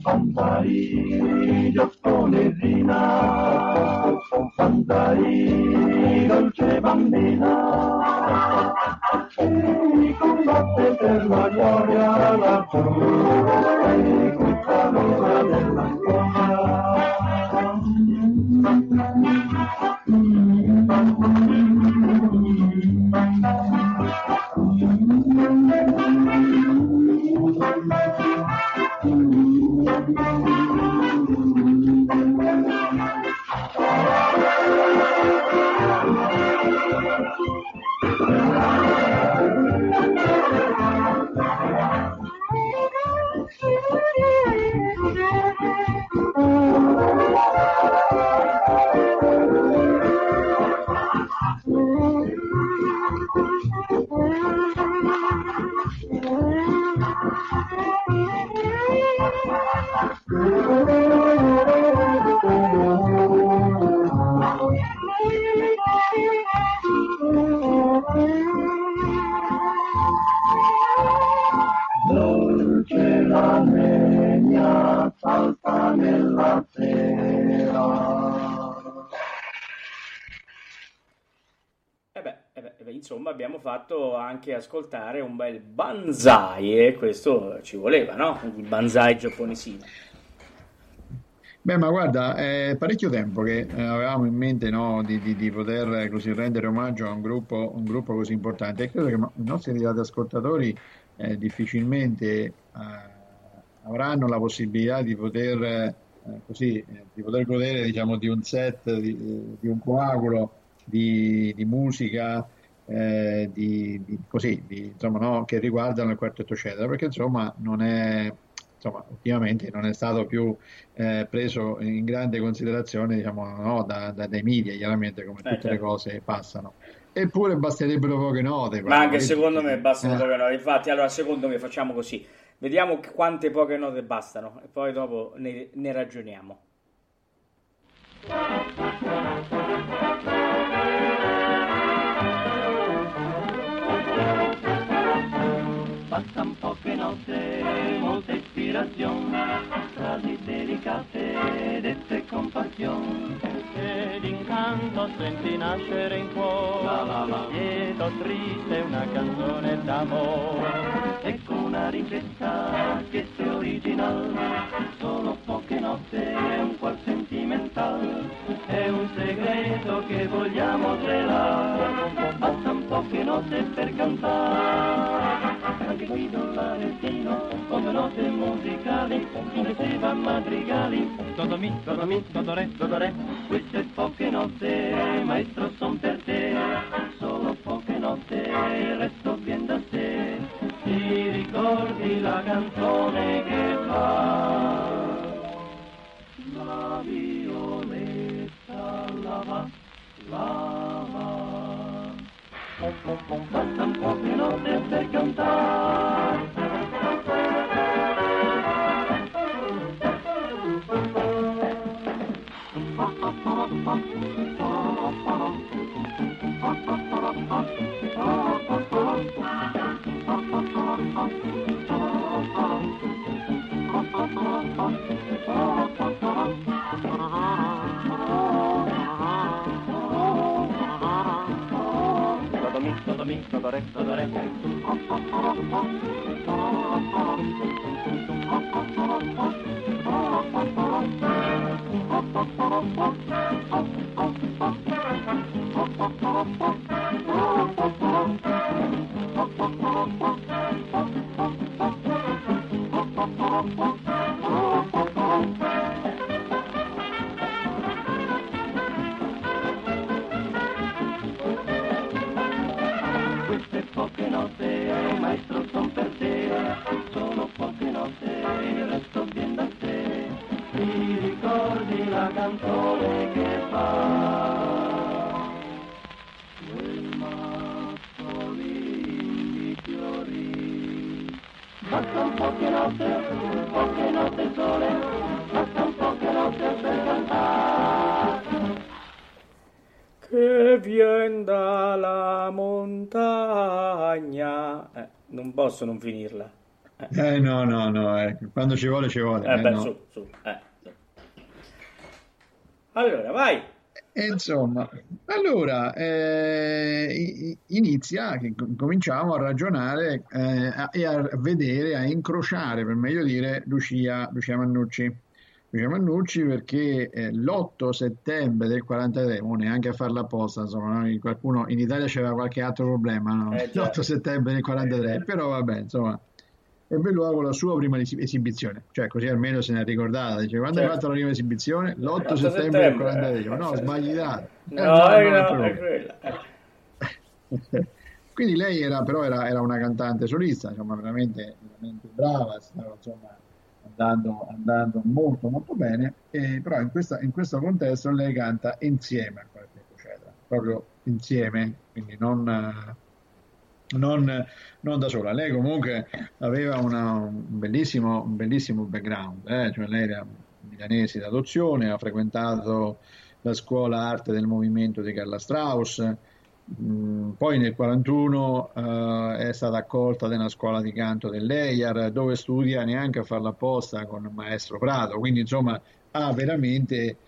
Cantai, giapponesina, cantai, dolce bambina, e combatte per la gloria lassù, e questa l'ora della anche ascoltare un bel banzai e questo ci voleva, no? Il banzai giapponesino. Beh, ma guarda, è parecchio tempo che eh, avevamo in mente, no, di, di- di poter eh, così rendere omaggio a un gruppo, un gruppo così importante e credo che i nostri radioascoltatori eh, difficilmente eh, avranno la possibilità di poter, eh, così, eh, di poter godere, diciamo, di un set, di, eh, un coagulo di musica eh, di, di- così, di, insomma, no, che riguardano il quartetto eccetera, perché insomma non è, insomma, ultimamente non è stato più eh, preso in grande considerazione, diciamo, no, da- da- dai media, chiaramente, come Eh, tutte le certo. cose passano. Eppure basterebbero poche note. Ma anche secondo me bastano eh. poche note. Infatti, allora, secondo me facciamo così. Vediamo quante poche note bastano e poi dopo ne, ne ragioniamo. Note, molta ispirazione, frasi delicate, dette con passione. Ed incanto senti nascere in La, la, la. cuore, lieto triste una canzone d'amore. Ecco una ricetta che se original, solo poche note, un cuor sentimental. È un segreto che vogliamo celare, poche note per cantare. Anche Guido Valentino, come note musicali, intendeva madrigali. Dodo mi, dodo mi, dodo re, dodo re. Queste poche note, maestro, son per te, solo poche note, resto vien da sé. Ti ricordi la canzone che fa? La violetta lava, lava. Bastan poche note per cantare. Mi, do, do, re, do, re. Queste ricordi la canzone che fa? Quel matto lì di fiori. Bastan poche note, poche note sole, bastan poche note per cantare. Che vien dalla montagna. Eh, non posso non finirla. Eh no, no, no, eh, quando ci vuole ci vuole. Eh, eh, beh, no. su, su. eh. Allora, vai. E insomma, allora eh, inizia, cominciamo a ragionare eh, a- e a vedere, a incrociare, per meglio dire, Lucia, Lucia Mannucci. Lucia Mannucci perché eh, l'8 settembre del 43, mo neanche a farla apposta, insomma, no? qualcuno in Italia c'era qualche altro problema, no? Eh, già. L'8 settembre del 43, però vabbè, insomma, ebbe luogo la sua prima esi- esibizione, cioè così almeno se ne è ricordata, dice quando hai Certo. fatto la prima esibizione? L'8 L'8 settembre del settembre, 43, eh, no, sbagli data. No, Eh, no, quella. eh. Quindi lei era, però era, era una cantante solista, insomma, veramente, veramente brava, stava insomma, andando, andando molto molto bene, e, però in, questa- in questo contesto lei canta insieme a Quartetto Cetra, proprio insieme, quindi non, non, non da sola. Lei comunque aveva una- un, bellissimo, un bellissimo background, eh, cioè lei era milanese d'adozione, ha frequentato la scuola arte del movimento di Carla Strauss, Mm, Poi nel 1941 è stata accolta nella scuola di canto dell'EIAR, dove studia neanche a farla apposta con il maestro Prato, quindi insomma ha veramente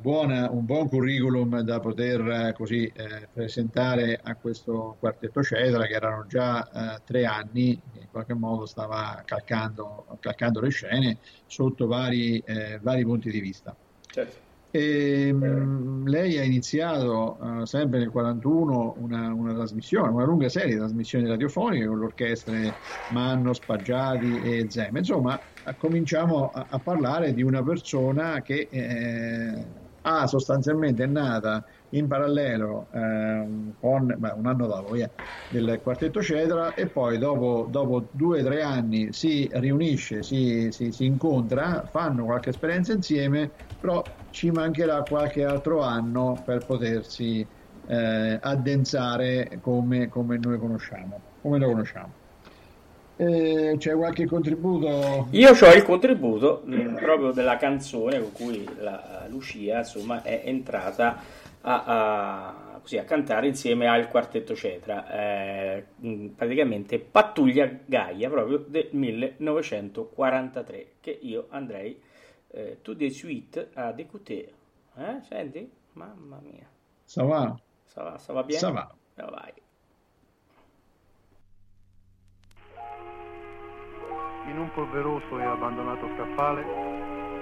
buona, un buon curriculum da poter eh, così eh, presentare a questo quartetto Cetra, che erano già eh, tre anni, in qualche modo stava calcando, calcando le scene sotto vari, eh, vari punti di vista. Certo. E, mh, lei ha iniziato eh, sempre nel 41 una, una trasmissione, una lunga serie di trasmissioni radiofoniche con le orchestre Manno, Spaggiati e Zeme. Insomma, eh, cominciamo a, a parlare di una persona che eh, ha sostanzialmente è nata in parallelo ehm, con beh, un anno dopo via, del quartetto Cetra e poi dopo, dopo due o tre anni si riunisce, si, si, si incontra, fanno qualche esperienza insieme, però ci mancherà qualche altro anno per potersi eh, addensare come, come noi conosciamo, come lo conosciamo. Eh, c'è qualche contributo? Io ho il contributo mh, proprio della canzone con cui la Lucia insomma è entrata a, a- così, a cantare insieme al quartetto Cetra, eh, mh, praticamente Pattuglia Gaia proprio del 1943 che io andrei eh, tout de suite ad écouter. Eh, senti? Mamma mia. Ça va? Ça va, ça va bien? Ça va. Eh, vai. In un polveroso e abbandonato scaffale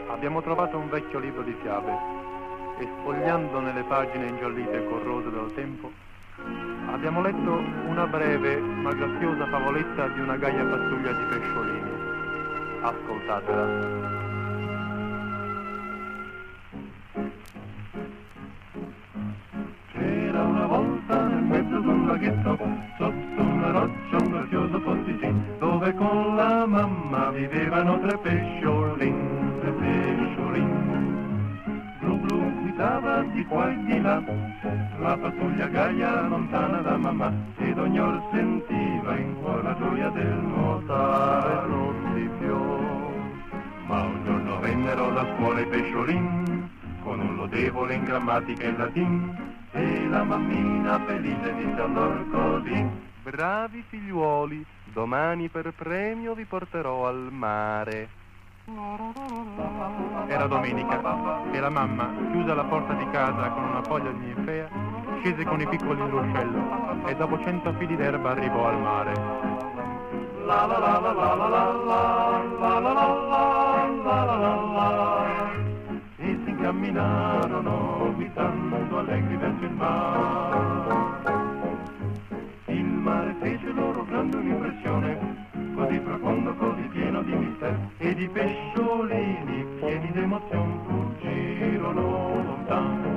abbiamo trovato un vecchio libro di fiabe e sfogliandone le pagine ingiallite e corrose dal tempo abbiamo letto una breve ma graziosa favoletta di una gaia pattuglia di pesciolini. Ascoltatela. Laghetto, sotto una roccia un grazioso posticino, dove con la mamma vivevano tre pesciolin, tre pesciolin. Blu blu guidava di qua e di là, la pattuglia gaia lontana da mamma, ed ogni or sentiva in cuore la gioia del nuotare più. Ma un giorno vennero da scuola i pesciolin, con un lodevole in grammatica e latin, e la mammina felice di allor così. Bravi figliuoli, domani per premio vi porterò al mare. Era domenica e la mamma, chiusa la porta di casa con una foglia di ninfea, scese con i piccoli in ruscello e dopo cento fili d'erba arrivò al mare. E si incamminarono guidando allegri verso il mare. Il mare fece loro grande un'impressione così profondo, così pieno di mistero e di pesciolini pieni d'emozione fuggirono lontano.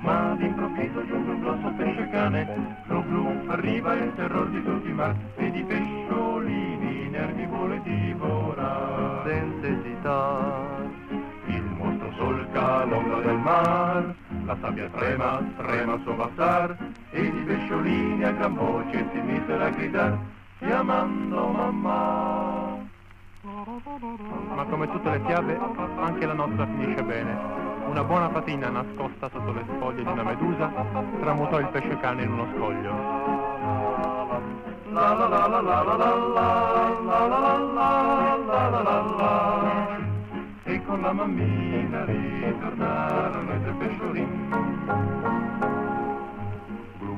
Ma d'improvviso giunge un grosso pesce cane, blu blu, arriva il terror di tutti i mar e di pesciolini nervi vuole divorare. Senza esitare, il mostro solca l'onda del mar, la sabbia trema, trema al suo passar e di pesciolini a gran voce si misero a gridar chiamando mamma. Ma come tutte le fiabe, anche la nostra finisce bene. Una buona fatina nascosta sotto le spoglie di una medusa tramutò il pesce cane in uno scoglio. E con la mammina ritornarono i tre pesciolini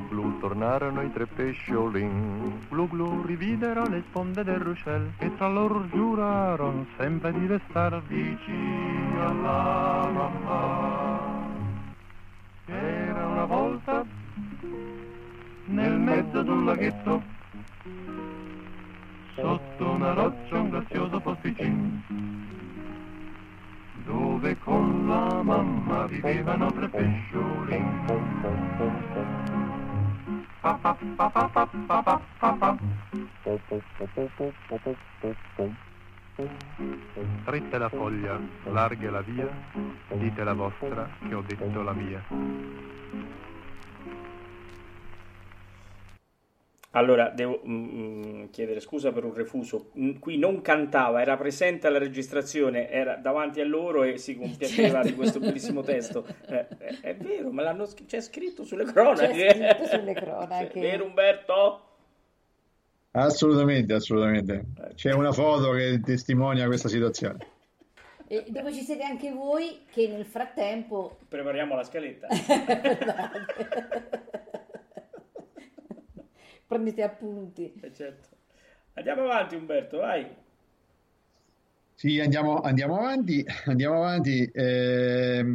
Glu tornarono i tre pesciolin. Glu glu rividero le sponde del ruscel e tra loro giurarono sempre di restar vicini alla mamma. Era una volta nel mezzo d'un laghetto sotto una roccia un grazioso posticino dove con la mamma vivevano tre pesciolin. Dritta la foglia, larga la via, dite la vostra che ho detto la mia. Allora, devo mm, chiedere scusa per un refuso. Qui non cantava, era presente alla registrazione, era davanti a loro e si compiaceva certo. di questo bellissimo testo. Eh, è, è, vero, ma l'hanno c'è scritto sulle cronache. C'è scritto sulle cronache. È vero, Umberto? Assolutamente, assolutamente. C'è una foto che testimonia questa situazione. E dopo ci siete anche voi che nel frattempo... Prepariamo la scaletta. prendete appunti. Eh certo. Andiamo avanti Umberto, vai. Sì, andiamo, andiamo avanti, andiamo avanti. Eh,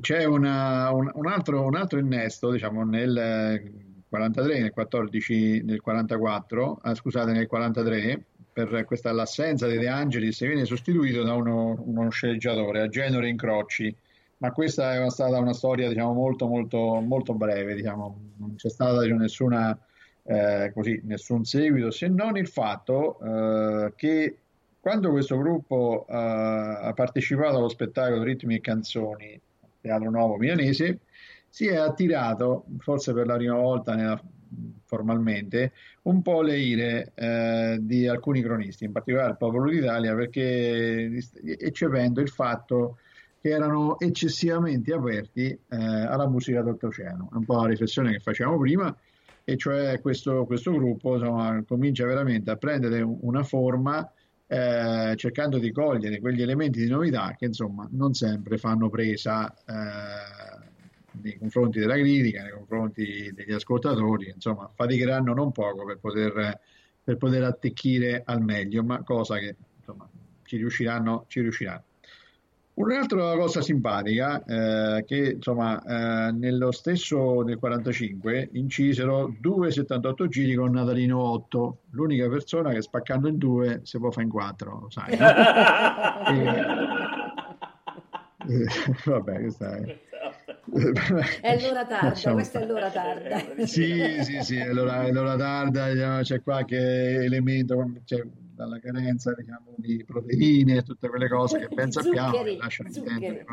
c'è una, un, un, altro, un, altro, innesto, diciamo, nel 43, nel 14, nel 44, ah, scusate, nel 43, per questa l'assenza di De Angelis viene sostituito da uno, uno sceneggiatore, a Genore Incrocci, ma questa è stata una storia, diciamo, molto, molto, molto breve, diciamo, non c'è stata diciamo, nessuna eh, così nessun seguito, se non il fatto eh, che quando questo gruppo eh, ha partecipato allo spettacolo Ritmi e Canzoni Teatro Nuovo Milanese, si è attirato, forse per la prima volta nella, formalmente, un po' le ire eh, di alcuni cronisti, in particolare il Popolo d'Italia, perché eccependo il fatto che erano eccessivamente aperti eh, alla musica d'oltreoceano. È un po' la riflessione che facevamo prima e cioè questo, questo gruppo insomma, comincia veramente a prendere una forma eh, cercando di cogliere quegli elementi di novità che insomma non sempre fanno presa eh, nei confronti della critica, nei confronti degli ascoltatori, insomma faticheranno non poco per poter, per poter attecchire al meglio, ma cosa che insomma ci riusciranno, ci riusciranno. Un'altra cosa simpatica, eh, che insomma, eh, nello stesso nel 45 incisero due 78 giri con Natalino 8, l'unica persona che spaccando in due si può fare in quattro, lo sai. No? e, eh, vabbè, questa è... è l'ora tarda, questa è l'ora tarda. Sì, sì, sì, è l'ora, è l'ora tarda, c'è qualche elemento, c'è dalla carenza diciamo, di proteine e tutte quelle cose che ben sappiamo che lasciano intendere.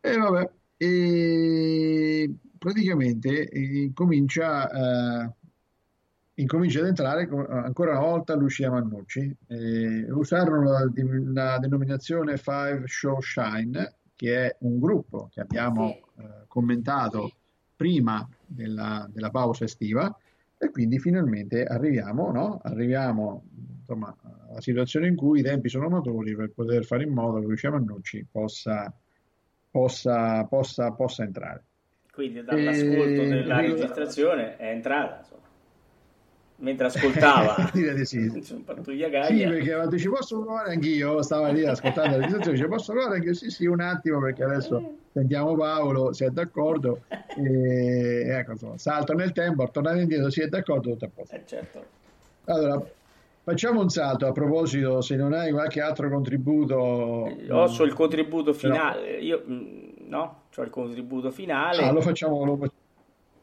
E vabbè, e praticamente eh, comincia, eh, incomincia ad entrare ancora una volta Lucia Mannucci. Eh, usarono la, la, denominazione Five Show Shine, che è un gruppo che abbiamo sì. eh, commentato prima della, della pausa estiva e quindi finalmente arriviamo, no? arriviamo insomma, alla situazione in cui i tempi sono maturi per poter fare in modo che Lucia Mannucci possa, possa, possa, possa entrare. quindi dall'ascolto e... della registrazione è entrata, insomma. Mentre ascoltava, direi di sì. sì, perché ci posso provare anch'io. Stava lì ascoltando la registrazione. Ci posso provare anche sì, sì, un attimo perché adesso sentiamo Paolo. Se è d'accordo, e, ecco, insomma, salto nel tempo, tornare indietro. Si è d'accordo, tutto a posto. Eh, certo. Allora, Facciamo un salto a proposito, se non hai qualche altro contributo. Ho so il contributo finale, no. io mm, no, ho il contributo finale. Ah, lo facciamo, lo...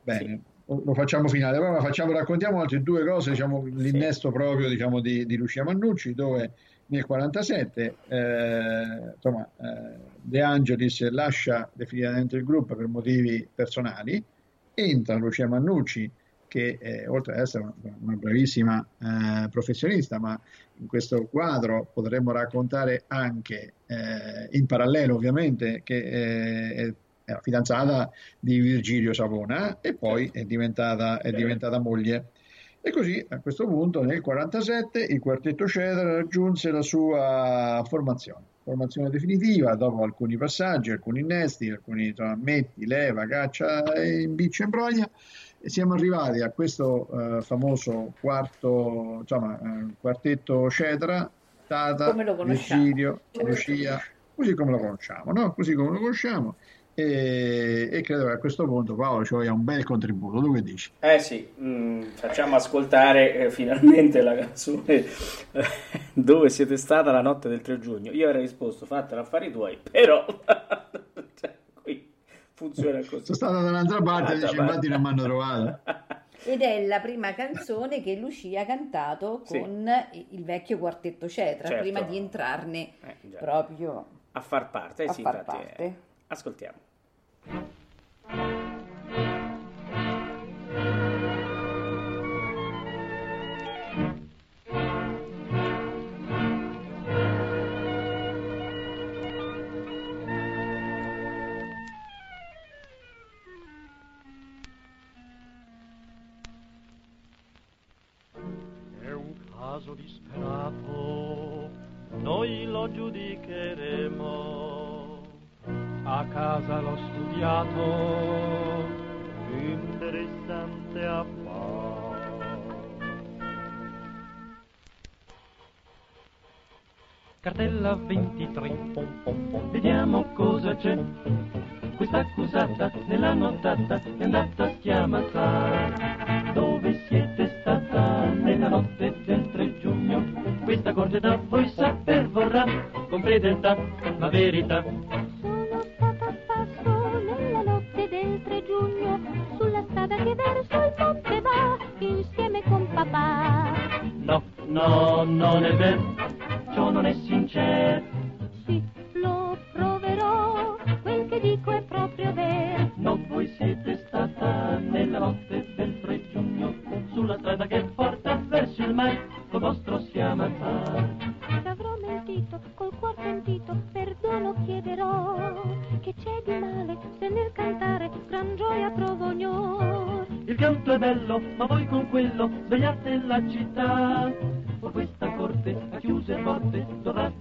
bene, sì. lo facciamo finale, però facciamo, raccontiamo altre due cose, diciamo l'innesto sì. proprio diciamo, di, di, Lucia Mannucci, dove nel 47 eh, insomma, eh, De Angelis lascia definitivamente il gruppo per motivi personali, entra Lucia Mannucci che eh, oltre ad essere una, una bravissima eh, professionista, ma in questo quadro potremmo raccontare anche, eh, in parallelo ovviamente, che eh, è la fidanzata di Virgilio Savona e poi è diventata, è diventata moglie. E così a questo punto nel 1947 il quartetto Cedra raggiunse la sua formazione, formazione definitiva dopo alcuni passaggi, alcuni innesti, alcuni insomma, metti, leva, caccia, impiccio e broglia e siamo arrivati a questo uh, famoso quarto, insomma, uh, quartetto Cetra, Tata, Virgilio, Lucia, così come lo conosciamo, no? Così come lo conosciamo. E, e, credo che a questo punto Paolo ci voglia un bel contributo. Tu che dici? Eh sì, mm, facciamo ascoltare eh, finalmente la canzone eh, Dove siete stata la notte del 3 giugno. Io avrei risposto fatela affari tuoi, però funziona così. Sono stato da un'altra parte e dice, infatti non mi hanno trovato. Ed è la prima canzone che Lucia ha cantato con sì. il vecchio quartetto Cetra, certo. prima di entrarne eh, proprio a far parte. Eh, a sì, far parte. È... Ascoltiamo. Thank you. Cartella 23, vediamo cosa c'è. Questa accusata nella nottata è andata a schiamazzare. Dove siete stata nella notte del 3 giugno? Questa corte da voi saper vorrà, con fedeltà, la verità. Sono stata a passo nella notte del 3 giugno, sulla strada che verso il monte va, insieme con papà. No, no, non è vero, non sincero. Sì, lo proverò, quel che dico è proprio vero. No, voi siete stata nella notte del 3 giugno, sulla strada che porta verso il mare, lo vostro si. Se avrò mentito, col cuor pentito, perdono chiederò. Che c'è di male se nel cantare gran gioia trovo ognor? Il canto è bello, ma voi con quello svegliate la città. Questa corte a chiuse porte dovrà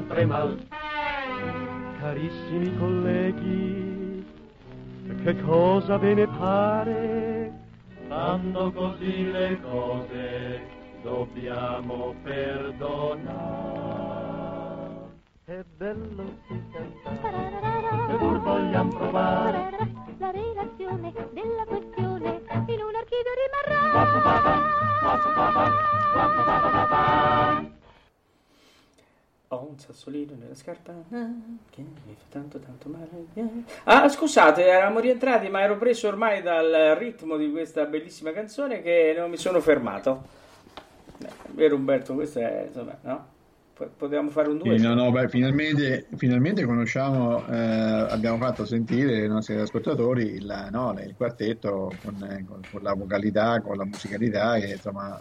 sempre mal. Carissimi colleghi, che cosa ve ne pare? Stando così le cose, dobbiamo perdonare. È bello sì cantare, se pur vogliamo provare. La relazione della questione in un archivio rimarrà. Ho un sassolino nella scarpa che mi fa tanto tanto male. Ah, scusate, eravamo rientrati, ma ero preso ormai dal ritmo di questa bellissima canzone che non mi sono fermato. Eh, vero Umberto, questo è, insomma, no? Potevamo fare un duetto. Sì, no, no, beh, finalmente, finalmente conosciamo, eh, abbiamo fatto sentire ai nostri ascoltatori il, no, il quartetto con, eh, con- con la vocalità, con la musicalità che insomma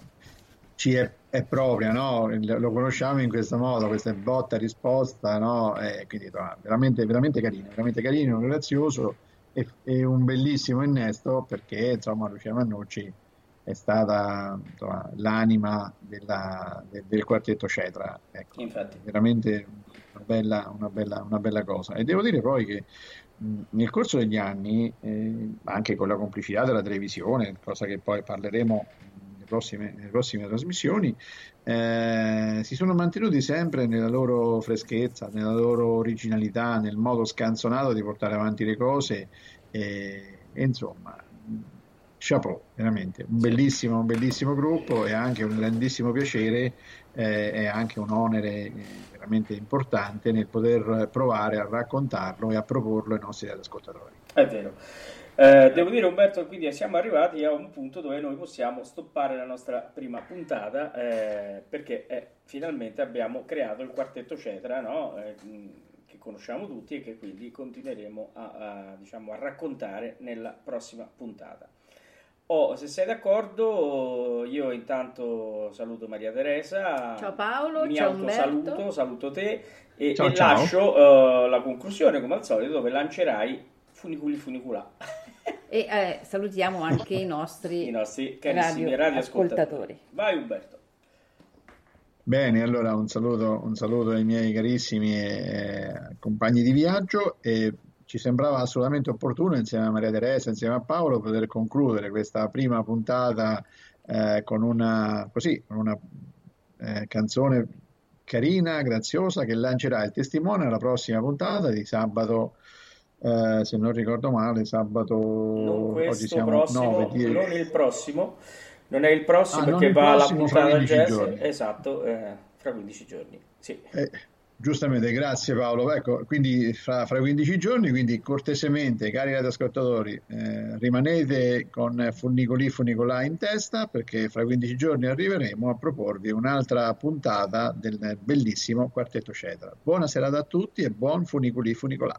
ci è, è propria, no? Lo conosciamo in questo modo, questa è botta risposta, no? E quindi insomma, veramente, veramente carino, veramente carino, grazioso e, e un bellissimo innesto perché insomma Luciano Mannucci è stata insomma, l'anima della- del, del quartetto Cetra, ecco, Infatti. veramente una bella, una bella, una bella cosa. E devo dire poi che nel corso degli anni, eh, anche con la complicità della televisione, cosa che poi parleremo prossime, nelle prossime trasmissioni, eh, si sono mantenuti sempre nella loro freschezza, nella loro originalità, nel modo scanzonato di portare avanti le cose e, e insomma, chapeau, veramente, un bellissimo, un bellissimo gruppo e anche un grandissimo piacere eh, e anche un onere eh, veramente importante nel poter provare a raccontarlo e a proporlo ai nostri ascoltatori. È vero. Eh, devo dire Umberto, quindi siamo arrivati a un punto dove noi possiamo stoppare la nostra prima puntata eh, perché eh, finalmente abbiamo creato il quartetto Cetra, no? Eh, che conosciamo tutti e che quindi continueremo a, a, diciamo, a raccontare nella prossima puntata. Oh, se sei d'accordo, io intanto saluto Maria Teresa. Ciao Paolo, mi ciao autosaluto, Umberto. saluto te e, Ciao, e ciao. lascio eh, la conclusione come al solito dove lancerai funiculi funiculà E eh, salutiamo anche i nostri i nostri carissimi radioascoltatori. radioascoltatori. Vai Umberto. Bene, allora un saluto, un saluto ai miei carissimi eh, compagni di viaggio e ci sembrava assolutamente opportuno insieme a Maria Teresa, insieme a Paolo, poter concludere questa prima puntata eh, con una, così, con una eh, canzone carina, graziosa che lancerà il testimone alla prossima puntata di sabato, eh, se non ricordo male, sabato Non oggi siamo prossimo, 9, 10. non il prossimo, non è il prossimo Ah, il va alla puntata 15 jazz, esatto, eh, fra 15 giorni. Sì. Eh, giustamente, grazie Paolo. Ecco, quindi fra, fra 15 giorni, quindi cortesemente, cari radioascoltatori, eh, rimanete con Funnicolì Funicolà in testa perché fra 15 giorni arriveremo a proporvi un'altra puntata del bellissimo Quartetto Cetra. Buona serata a tutti e buon Funicolì Funicolà.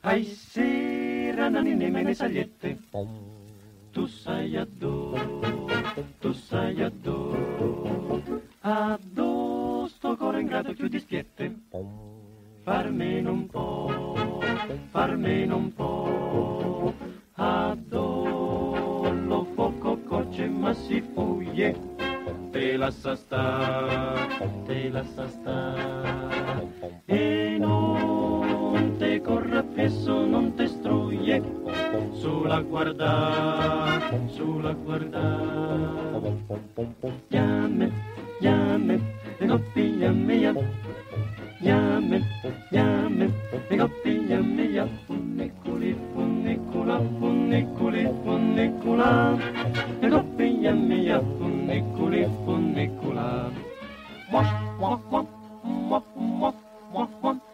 Ai sera nanine me ne sagliette. Tu sai addo Tu sai addo Addo sto cuore ingrato più di spiette. Farmene un po' Farmene un po' si fuglie Te la sa sta Te la sa sta E non te corre appresso, non te struglie, sulla guarda, sulla guarda. Llame, llame, e coppi llame, ya. Llame, llame, e coppi llame, ya. Funiculi, Wash, wash, wash, wash, wash, wash, wash.